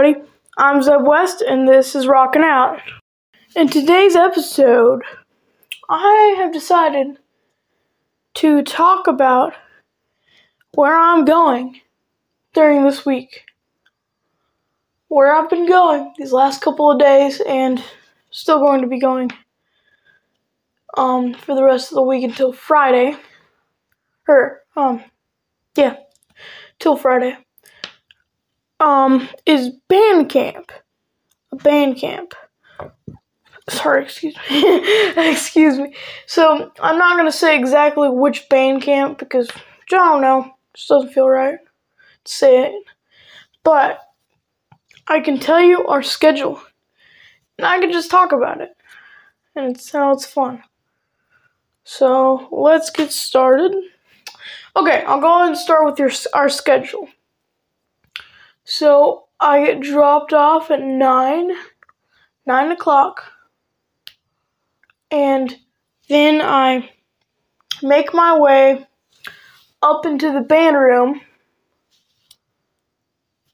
everybody. I'm Zeb West, and this is Rockin' Out. In today's episode, I have decided to talk about where I'm going during this week. Where I've been going these last couple of days, and still going to be going um, for the rest of the week until Friday. Or, um, yeah, till Friday um, is band camp. Band camp. Sorry, excuse me. excuse me. So I'm not gonna say exactly which band camp because I don't know. Just doesn't feel right to say it. But I can tell you our schedule. And I can just talk about it. And it sounds fun. So let's get started. Okay, I'll go ahead and start with your our schedule. So I get dropped off at nine, nine o'clock, and then I make my way up into the band room,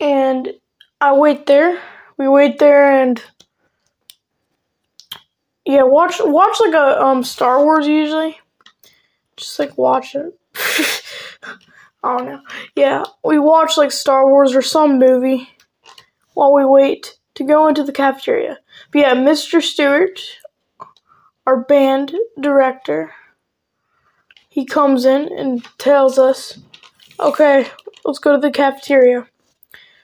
and I wait there. We wait there and yeah, watch watch like a um Star Wars usually. Just like watch it. I don't know. Yeah, we watch like Star Wars or some movie while we wait to go into the cafeteria. But yeah, Mr. Stewart, our band director, he comes in and tells us, okay, let's go to the cafeteria.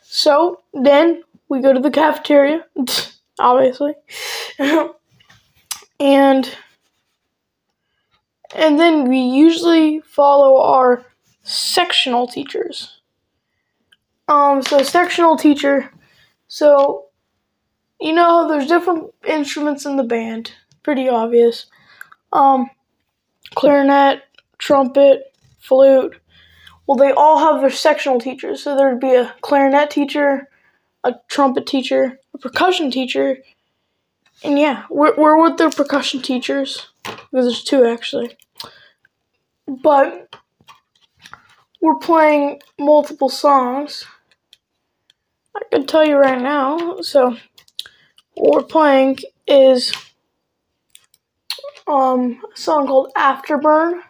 So then we go to the cafeteria, obviously. and and then we usually follow our sectional teachers. Um, so sectional teacher, so you know there's different instruments in the band, pretty obvious. Um, clarinet, trumpet, flute. Well, they all have their sectional teachers. So there'd be a clarinet teacher, a trumpet teacher, a percussion teacher, and yeah, we're, we're with the percussion teachers because there's two actually. But we're playing multiple songs. I can tell you right now. So, what we're playing is um, a song called Afterburn.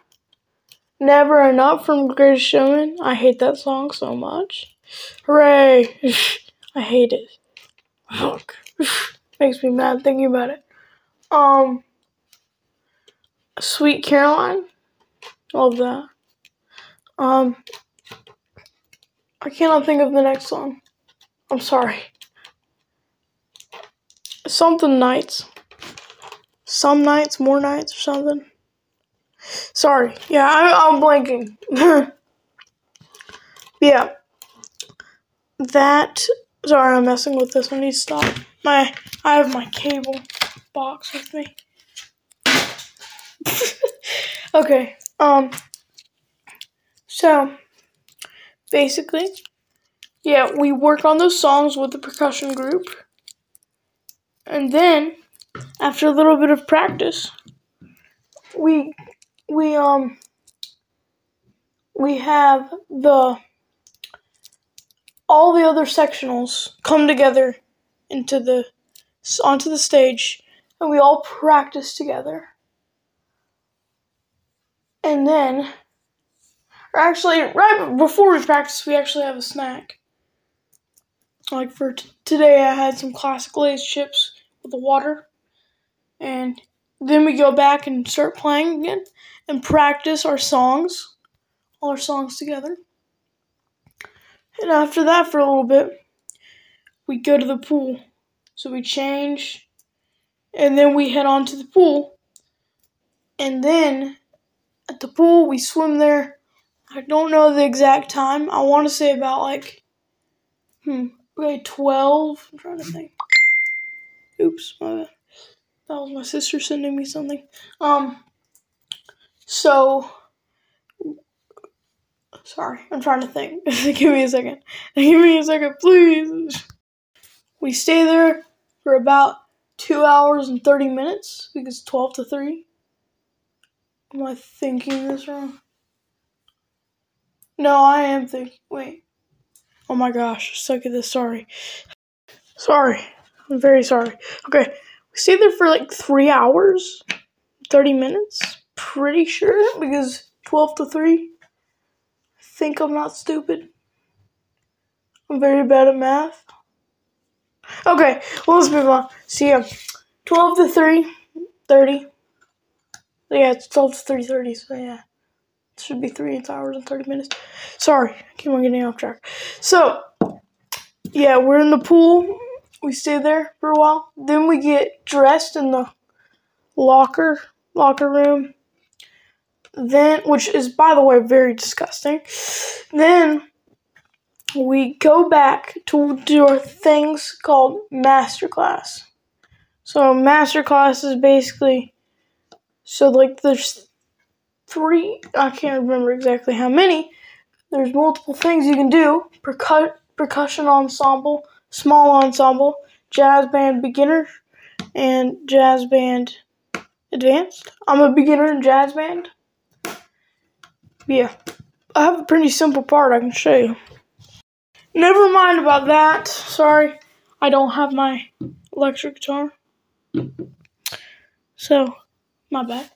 Never Enough from Greatest Showman. I hate that song so much. Hooray! I hate it. Fuck. Makes me mad thinking about it. Um, Sweet Caroline. Love that. Um, I cannot think of the next song. I'm sorry. Something nights. Some nights, more nights, or something. Sorry. Yeah, I, I'm blanking. yeah. That. Sorry, I'm messing with this. I need to stop. My, I have my cable box with me. okay. Um. So, basically, yeah, we work on those songs with the percussion group. And then, after a little bit of practice, we we um we have the all the other sectionals come together into the onto the stage and we all practice together. And then or actually, right before we practice, we actually have a snack. Like for t- today, I had some classic Lay's chips with the water. And then we go back and start playing again and practice our songs, all our songs together. And after that, for a little bit, we go to the pool. So we change, and then we head on to the pool. And then at the pool, we swim there I don't know the exact time. I want to say about like, hmm, okay, 12. I'm trying to think. Oops, my, bad. that was my sister sending me something. Um, so, sorry, I'm trying to think. Give me a second. Give me a second, please. We stay there for about two hours and 30 minutes because 12 to 3. Am I thinking this wrong? No, I am thinking. Wait. Oh my gosh, suck at this. Sorry. Sorry. I'm very sorry. Okay. We stayed there for like three hours, 30 minutes. Pretty sure because 12 to 3. I think I'm not stupid. I'm very bad at math. Okay, well, let's move on. See ya. 12 to 3, 30. Yeah, it's 12 to 3 30, so yeah. Should be 3 hours and 30 minutes. Sorry, I keep on getting off track. So, yeah, we're in the pool. We stay there for a while. Then we get dressed in the locker locker room. Then, which is by the way very disgusting. Then we go back to do our things called masterclass. So masterclass is basically so like there's three I can't remember exactly how many. There's multiple things you can do. Percu- percussion ensemble, small ensemble, jazz band beginner, and jazz band advanced. I'm a beginner in jazz band. Yeah. I have a pretty simple part I can show you. Never mind about that. Sorry, I don't have my electric guitar. So, my bad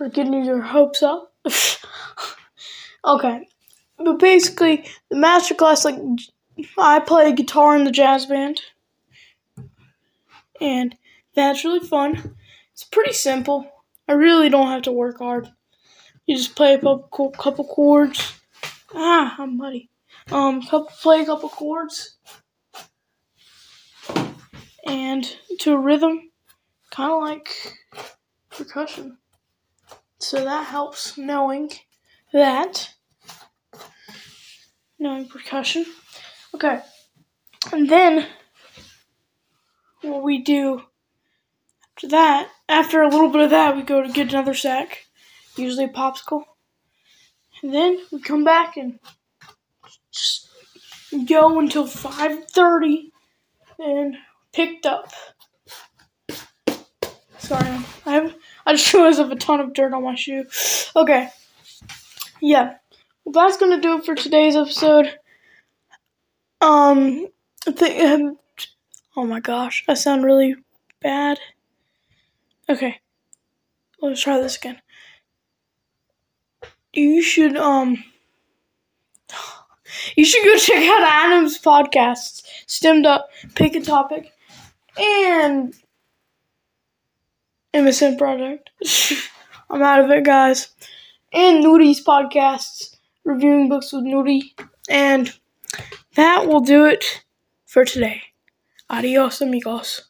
for getting your hopes up. okay, but basically, the master class, like, I play guitar in the jazz band, and that's really fun. It's pretty simple. I really don't have to work hard. You just play a couple, couple chords. Ah, I'm muddy um, couple, play a couple chords, and to a rhythm, kind of like percussion. So that helps knowing that, knowing percussion. Okay, and then what we do after that, after a little bit of that, we go to get another sack, usually a popsicle. And then we come back and just go until 5.30 and picked up. Sorry, I just realized I have a ton of dirt on my shoe. Okay. Yeah. Well, that's gonna do it for today's episode. Um, think, um, oh my gosh, I sound really bad. Okay, let's try this again. You should um you should go check out Adam's podcasts, Stemmed Up, Pick a Topic, and MSN Project. I'm out of it, guys. And Nudi's podcasts, reviewing books with Nudi. And that will do it for today. Adios, amigos.